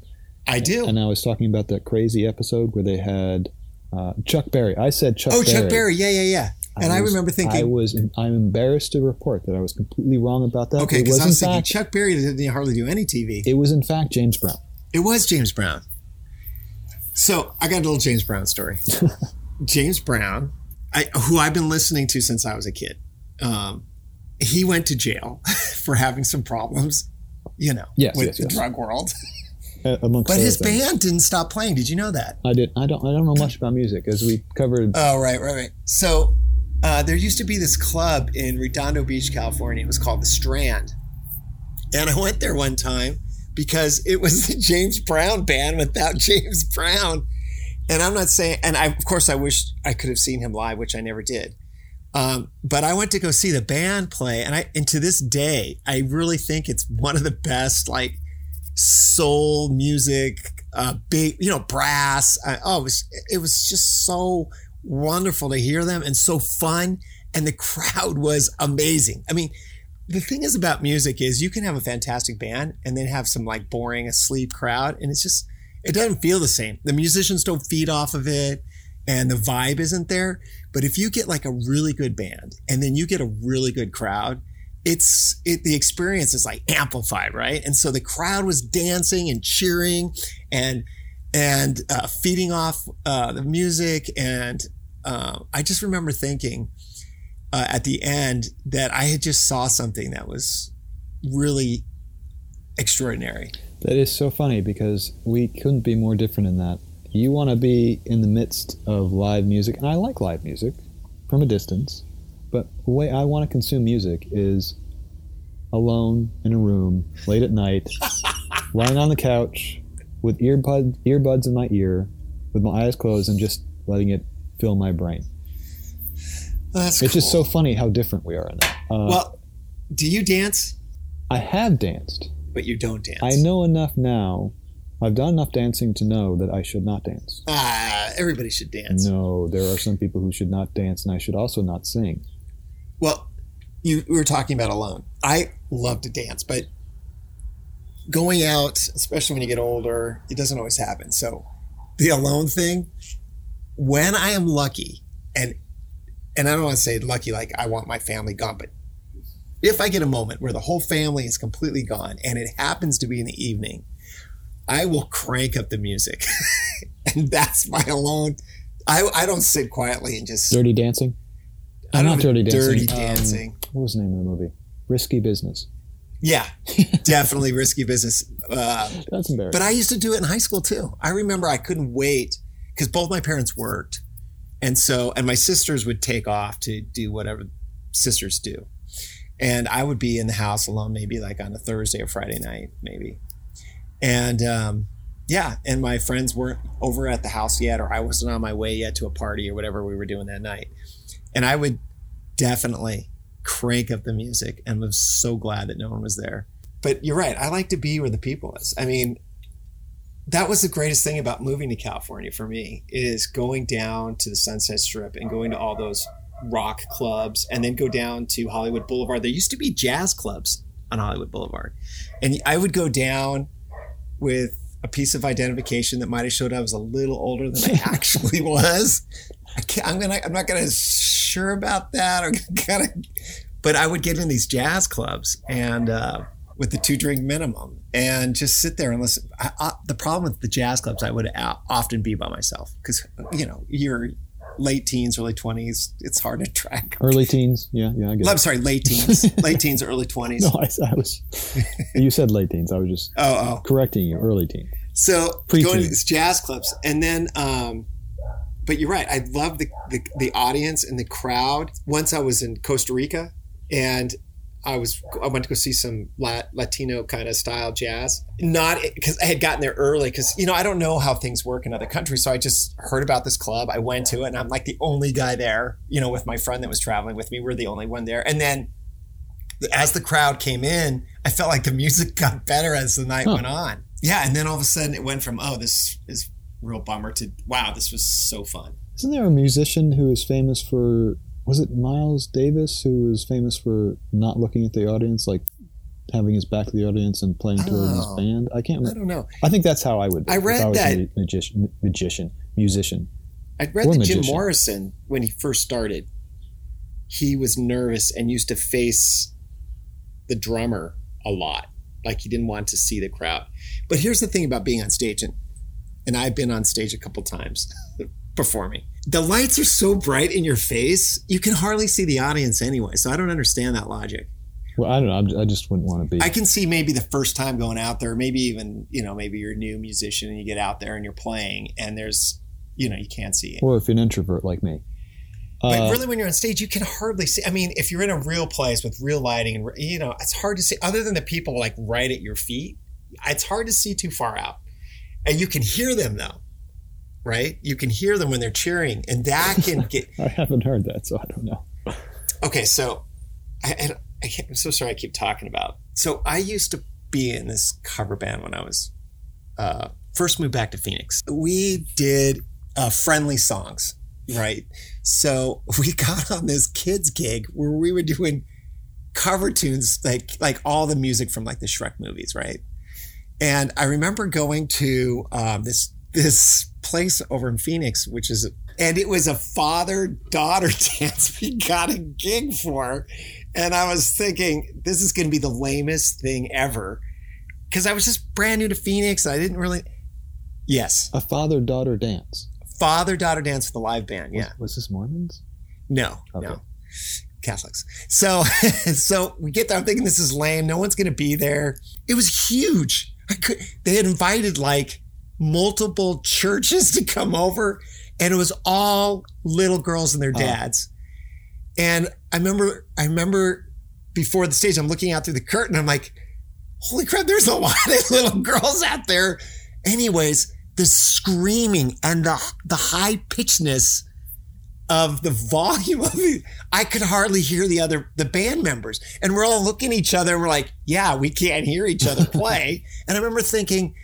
I do. And I was talking about that crazy episode where they had uh, Chuck Berry. I said Chuck oh, Berry. Chuck Berry. Yeah, yeah, yeah. And I was- remember thinking- I was I'm embarrassed to report that I was completely wrong about that. Okay, it because was I in was thinking fact Chuck Berry didn't hardly do any TV. it was in fact James Brown. It was James Brown. So I got a little James Brown story. James Brown, I, who I've been listening to since I was a kid, um, he went to jail for having some problems, you know, Yes, with yes, the yes. drug world. Uh, amongst But his things. band didn't stop playing. Did you know that? I did. I don't. I don't know much about music, as we covered. Oh, right, right, right. So uh, there used to be this club in Redondo Beach, California. It was called the Strand. And I went there one time because it was the James Brown band without James Brown. And I'm not saying, and I, of course, I wish I could have seen him live, which I never did. Um, but I went to go see the band play, and I, and to this day, I really think it's one of the best, like soul music, uh, big, you know, brass. Uh, oh, it was, it was just so wonderful to hear them and so fun. And the crowd was amazing. I mean, the thing is about music is you can have a fantastic band and then have some like boring asleep crowd, and it's just it doesn't feel the same. The musicians don't feed off of it, and the vibe isn't there. But if you get like a really good band and then you get a really good crowd, it's it the experience is like amplified, right? And so the crowd was dancing and cheering and and uh, feeding off uh, the music, and uh, I just remember thinking uh, at the end that I had just saw something that was really extraordinary. That is so funny because we couldn't be more different in that. You want to be in the midst of live music, and I like live music from a distance, but the way I want to consume music is alone in a room late at night, lying on the couch with earbud, earbuds in my ear, with my eyes closed, and just letting it fill my brain. That's It's just so funny how different we are in that. Uh, well. Do you dance? I have danced. But you don't dance. I know enough now. I've done enough dancing to know that I should not dance. Ah, everybody should dance. No, there are some people who should not dance, and I should also not sing. Well, you we were talking about alone. I love to dance, but going out, especially when you get older, it doesn't always happen. So the alone thing, when I am lucky, and and I don't want to say lucky like I want my family gone, but if I get a moment where the whole family is completely gone and it happens to be in the evening, I will crank up the music. and that's my alone. I, I don't sit quietly and just Dirty Dancing? I don't not Dirty Dancing. Dirty um, what was the name of the movie? Risky Business. Yeah, definitely risky business. Uh, That's embarrassing. but I used to do it in high school too. I remember I couldn't wait because both my parents worked. And so, and my sisters would take off to do whatever sisters do. And I would be in the house alone, maybe like on a Thursday or Friday night, maybe. And um, yeah, and my friends weren't over at the house yet, or I wasn't on my way yet to a party or whatever we were doing that night. And I would definitely crank up the music and was so glad that no one was there. But you're right. I like to be where the people is. I mean, that was the greatest thing about moving to California for me is going down to the Sunset Strip and going to all those rock clubs and then go down to Hollywood Boulevard. There used to be jazz clubs on Hollywood Boulevard. And I would go down with a piece of identification that might have showed I was a little older than I actually was. I I'm gonna. I'm not gonna sure about that. Or kind of, but I would get in these jazz clubs and uh, with the two drink minimum and just sit there and listen. I, I, the problem with the jazz clubs, I would uh, often be by myself because you know you're late teens, early twenties. It's hard to track. Early teens. Yeah, yeah, I get I'm it. sorry, late teens, late teens, early twenties. No, I, I was. you said late teens. I was just Oh, oh. correcting you. Early teens. So Preteen. going to these jazz clubs, and then, um, but you're right. I love the, the the audience and the crowd. Once I was in Costa Rica, and I was I went to go see some Lat, Latino kind of style jazz. Not because I had gotten there early, because you know I don't know how things work in other countries. So I just heard about this club. I went to it, and I'm like the only guy there. You know, with my friend that was traveling with me, we're the only one there. And then as the crowd came in, I felt like the music got better as the night Huh. went on. Yeah, and then all of a sudden it went from oh this is real bummer to wow this was so fun. Isn't there a musician who is famous for? Was it Miles Davis who was famous for not looking at the audience, like having his back to the audience and playing towards his Oh. band? I can't. I don't know. I think that's how I would. Be I if read I was that- a magician, magician, musician. I read Or that Jim. Morrison when he first started he was nervous and used to face the drummer a lot. Like he didn't want to see the crowd. But here's the thing about being on stage, and, and I've been on stage a couple times performing. The lights are so bright in your face, you can hardly see the audience anyway. So I don't understand that logic. Well, I don't know. I'm- just wouldn't want to be. I can see maybe the first time going out there, maybe even, you know, maybe you're a new musician and you get out there and you're playing and there's, you know, you can't see it. or if you're an introvert like me. But Uh, really, when you're on stage, you can hardly see. I mean, if you're in a real place with real lighting and, you know, it's hard to see other than the people like right at your feet. It's hard to see too far out. And you can hear them though, right? You can hear them when they're cheering and that can get, I haven't heard that, so I don't know. okay, so I, I, I can't, I'm so sorry I keep talking about. So I used to be in this cover band when I was uh, first moved back to Phoenix. We did uh, friendly songs, right? So we got on this kids gig where we were doing cover tunes, like like all the music from like the Shrek movies, right? And I remember going to um, this this place over in Phoenix, which is and it was a father daughter dance we got a gig for. And I was thinking, this is going to be the lamest thing ever. Because I was just brand new to Phoenix. I didn't really. Yes. A father daughter dance. Father daughter dance with the live band. Yeah. Was, was this Mormons? No. Okay. No. Catholics. So, so we get there. I'm thinking this is lame. No one's going to be there. It was huge. I could. They had invited like multiple churches to come over, and it was all little girls and their Oh. dads. And I remember, I remember before the stage, I'm looking out through the curtain. I'm like, holy crap! There's a lot of little girls out there. Anyways, the screaming and the the high pitchedness of the volume of the I could hardly hear the other the band members. And we're all looking at each other and we're like, yeah, we can't hear each other play. and I remember thinking,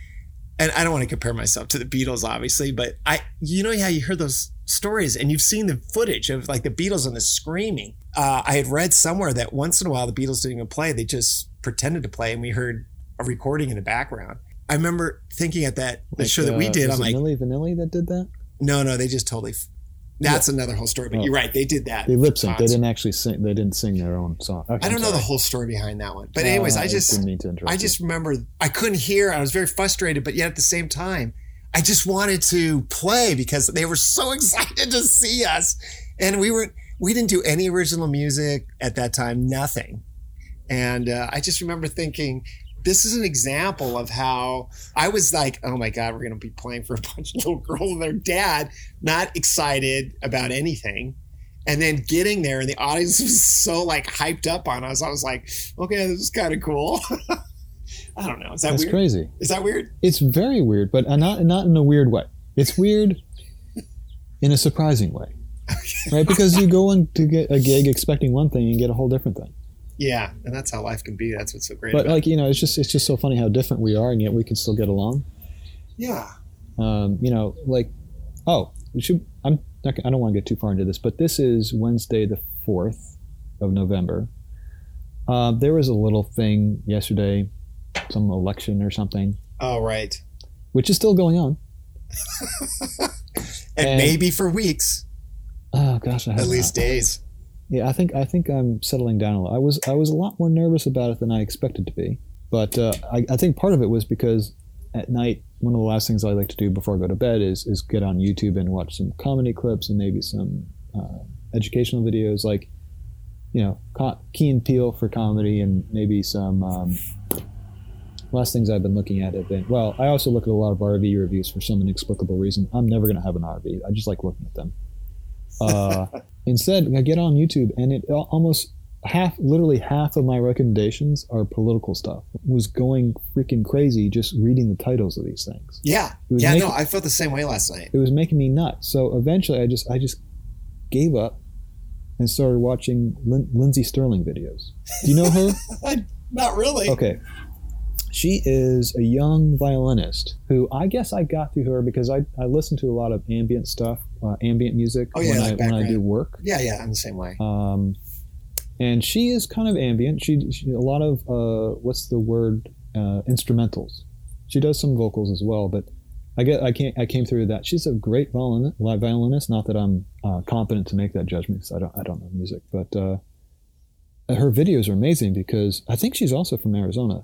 and I don't want to compare myself to the Beatles, obviously, but I you know how you hear those stories and you've seen the footage of like the Beatles and the screaming. Uh, I had read somewhere that once in a while the Beatles didn't even play, they just pretended to play and we heard a recording in the background. I remember thinking at that the Like, show that we uh, did, I'm it like, Milli Vanilli that did that? no, no, they just totally. That's another whole story. But Oh. you're right, they did that. They lip synced. They didn't actually sing. They didn't sing their own song. Okay, I don't know the whole story behind that one. But anyways, Uh, I just didn't mean to interrupt. I just remember I couldn't hear. I was very frustrated, but yet at the same time, I just wanted to play because they were so excited to see us. And we were we didn't do any original music at that time, nothing. And uh, I just remember thinking, this is an example of how I was like, oh my God, we're going to be playing for a bunch of little girls and their dad, not excited about anything. And then getting there and the audience was so like hyped up on us. I was like, okay, this is kind of cool. I don't know. Is that That's weird? crazy. Is that weird? It's very weird, but uh, not not in a weird way. It's weird in a surprising way, right? Because you go in to get a gig expecting one thing and get a whole different thing. Yeah. And that's how life can be. That's what's so great. But like you know, it's just it's just so funny how different we are, and yet we can still get along. yeah. Um, you know, like oh, we should. I'm not, I don't want to get too far into this, but this is Wednesday the fourth of November. Uh, there was a little thing yesterday, some election or something, Oh, right. which is still going on. And, And- maybe for weeks, Oh gosh, I at least days. Yeah, I think I think I'm settling down a lot. I was I was a lot more nervous about it than I expected to be, but uh, I, I think part of it was because at night one of the last things I like to do before I go to bed is is get on YouTube and watch some comedy clips and maybe some uh, educational videos like you know Key and Peele for comedy and maybe some. Um, last things I've been looking at have been well. I also look at a lot of RV reviews for some inexplicable reason. I'm never going to have an RV. I just like looking at them. Uh, instead, I get on YouTube and it almost half, literally half of my recommendations are political stuff. Was going freaking crazy just reading the titles of these things. Yeah. Yeah. making- no, I felt the same way last night. It was making me nuts. So eventually, I just I just gave up and started watching Lin- Lindsey Stirling videos. Do you know her? Not really. Okay. She is a young violinist who I guess I got through her because I, I listen to a lot of ambient stuff, uh, ambient music Oh, yeah, when, like I, when I do work. Yeah. Yeah. I'm the same way. Um, and she is kind of ambient. She, she a lot of uh, what's the word uh, instrumentals. She does some vocals as well, but I get I can't I came through that. She's a great violin, violinist. Not that I'm uh, competent to make that judgment because I don't I don't know music, but uh, her videos are amazing because I think she's also from Arizona.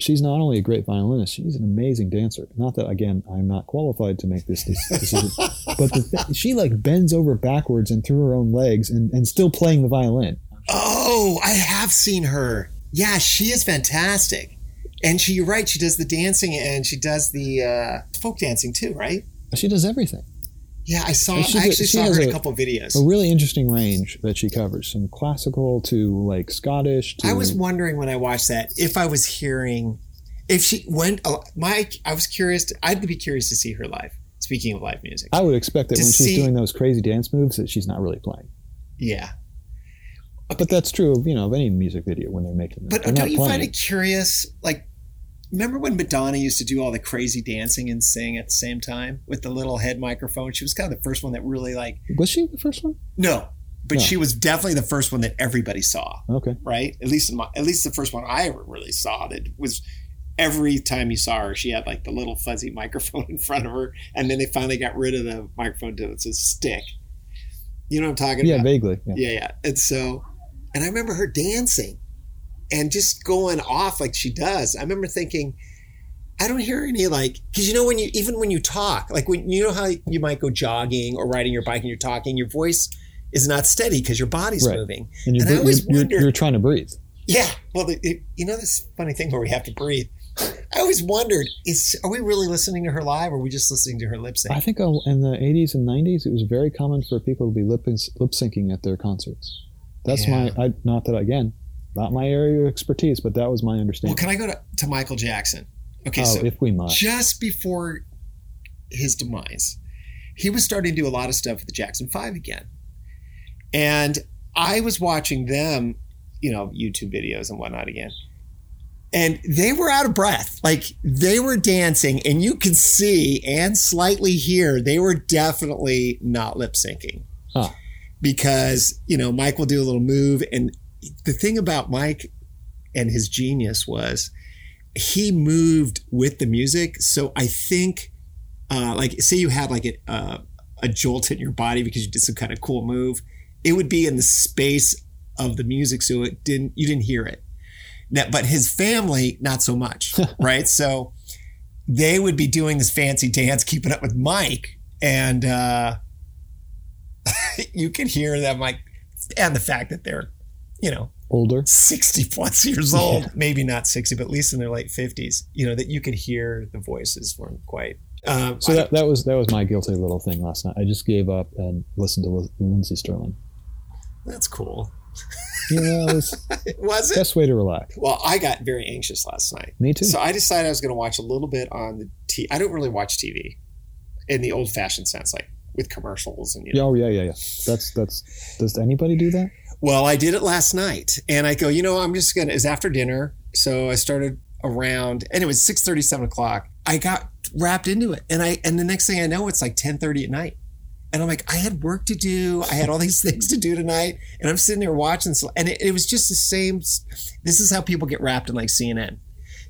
She's not only a great violinist, she's an amazing dancer. Not that again, I'm not qualified to make this decision, but th- she like bends over backwards and through her own legs and, and still playing the violin. Oh, I have seen her. Yeah, she is fantastic. And she, you're right, she does the dancing and she does the uh, folk dancing too, right? She does everything. Yeah, I saw. I a- actually she saw her in a- a couple of videos. A really interesting range that she covers, from classical to like Scottish. To, I was wondering when I watched that if I was hearing, if she went. Uh, my, I was curious. To, I'd be curious to see her live. Speaking of live music, I would expect that when she's doing those crazy dance moves, that she's not really playing. yeah. But that's true of you know of any music video when they're making them. But They're don't you playing. find it curious? Like, remember when Madonna used to do all the crazy dancing and sing at the same time with the little head microphone? She was kind of the first one that really like. Was she the first one? No, but No. she was definitely the first one that everybody saw. Okay. Right? At least my, at least the first one I ever really saw that was. Every time you saw her, she had like the little fuzzy microphone in front of her, and then they finally got rid of the microphone to it's a stick. You know what I'm talking about? Yeah, about? vaguely. Yeah. Yeah, yeah. And so, and I remember her dancing and just going off like she does. I remember thinking, I don't hear any like, because you know, when you, even when you talk, like when you know how you might go jogging or riding your bike and you're talking, your voice is not steady because your body's Right. moving. And you're, And I you're, always you're, wondered- you're trying to breathe. Yeah. Well, the, it, you know, this funny thing where we have to breathe. I always wondered, is are we really listening to her live or are we just listening to her lip sync? I think uh, in the 80s and 90s, it was very common for people to be lip lip syncing at their concerts. That's Yeah. my I, not that again, not my area of expertise, but that was my understanding. well, can I go to, to Michael Jackson? Okay, oh, so if we must. just before his demise, he was starting to do a lot of stuff with the Jackson Five again. And I was watching them, you know, YouTube videos and whatnot again. And they were out of breath. Like they were dancing, and you could see and slightly hear they were definitely not lip syncing. Huh. Because, you know, Mike will do a little move. And the thing about Mike and his genius was he moved with the music. So I think, uh, like, say you had like a, uh, a jolt in your body because you did some kind of cool move, it would be in the space of the music, so it didn't you didn't hear it. Now, but his family, not so much, right? So they would be doing this fancy dance, keeping up with Mike, and uh, you could hear them like, and the fact that they're, you know, Older. 60 plus years old, maybe not 60, but at least in their late 50s, you know, that you could hear the voices weren't quite. Um, So that, that was that was my guilty little thing last night. I just gave up and listened to Lin- Lindsey Stirling. that's cool. You know, it's Was it? best way to relax. Well, I got very anxious last night. Me too. So I decided I was going to watch a little bit on the T. I don't really watch TV in the old fashioned sense, like with commercials and, you know. Yeah, oh yeah, yeah, yeah. That's that's. Does anybody do that? Well, I did it last night, and I go, you know, I'm just gonna. It's after dinner, so I started around, and it was six thirty, seven o'clock. I got wrapped into it, and I and the next thing I know, it's like ten thirty at night, and I'm like, I had work to do, I had all these things to do tonight, and I'm sitting there watching, and it, it was just the same. This is how people get wrapped in like CNN,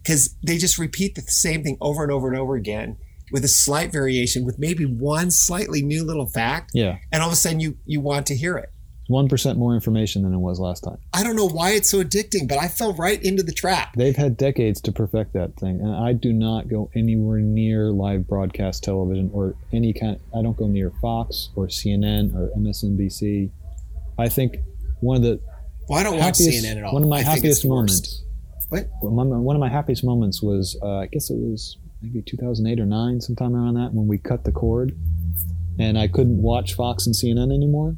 because they just repeat the same thing over and over and over again with a slight variation, with maybe one slightly new little fact, Yeah, and all of a sudden you you want to hear it. One percent more information than it was last time. I don't know why it's so addicting, but I fell right into the trap. They've had decades to perfect that thing, and I do not go anywhere near live broadcast television or any kind. I don't go near Fox or CNN or MSNBC. I think one of the Well, I don't watch CNN at all. one of my I happiest moments. What? One, one of my happiest moments was, uh, I guess it was maybe 2008 or nine, sometime around that, when we cut the cord, and I couldn't watch Fox and CNN anymore,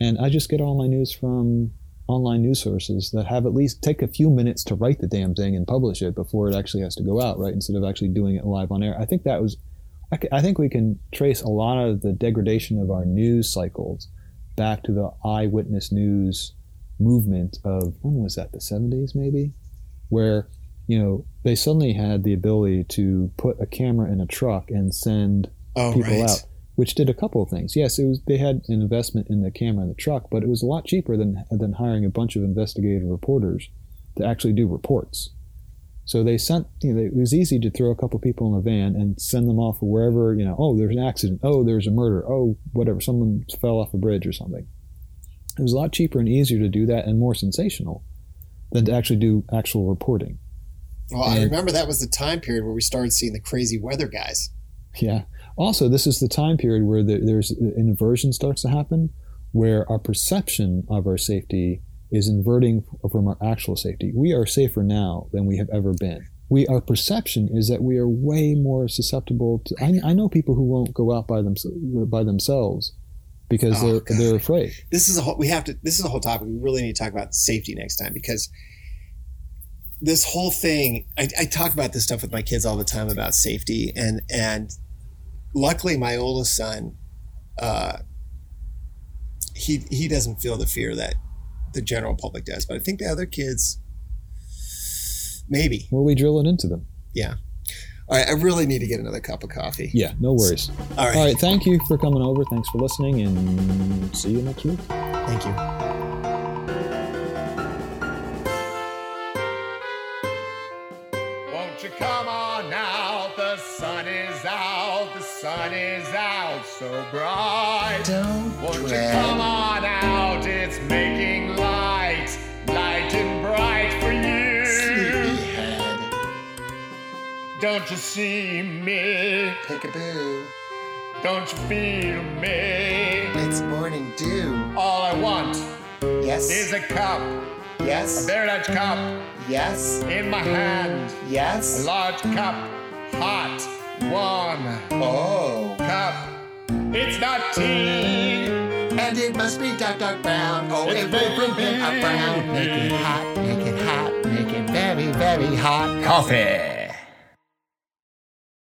and I just get all my news from online news sources that have at least take a few minutes to write the damn thing and publish it before it actually has to go out, right? Instead of actually doing it live on air. I think that was, I, c- I think we can trace a lot of the degradation of our news cycles back to the eyewitness news movement of when was that the 70s maybe where you know they suddenly had the ability to put a camera in a truck and send Oh, people right. out which did a couple of things yes it was they had an investment in the camera and the truck but it was a lot cheaper than than hiring a bunch of investigative reporters to actually do reports So they sent, you know, it was easy to throw a couple people in a van and send them off wherever, you know, oh, there's an accident. Oh, there's a murder. Oh, whatever. Someone fell off a bridge or something. It was a lot cheaper and easier to do that and more sensational than to actually do actual reporting. Well, I remember that was the time period where we started seeing the crazy weather guys. Yeah. Also, this is the time period where the, there's an inversion starts to happen, where our perception of our safety is inverting from our actual safety. We are safer now than we have ever been. We our perception is that we are way more susceptible to. I, I know people who won't go out by them by themselves because Oh, they're God. they're afraid. This is a whole. We have to. This is a whole topic. We really need to talk about safety next time because this whole thing. I, I talk about this stuff with my kids all the time about safety, and and luckily my oldest son, uh, he he doesn't feel the fear that the general public does, but I think the other kids, maybe. Well, we drill it into them. Yeah. All right. I really need to get another cup of coffee. Yeah, no worries. All right. All right, thank you for coming over. Thanks for listening, and see you next week. Thank you. So bright. Don't Won't you come on out? It's making light, light and bright for you. Sleepyhead. Don't you see me? Peekaboo. Don't you feel me? It's morning dew. All I want Yes. is a cup, Yes. a very large cup Yes. in my hand. Yes. A large cup, hot, warm Oh. cup. It's not tea. And it must be dark, dark brown. Oh, It's it will bring him a brown. Make it hot, make it hot, make it very, very hot. Coffee.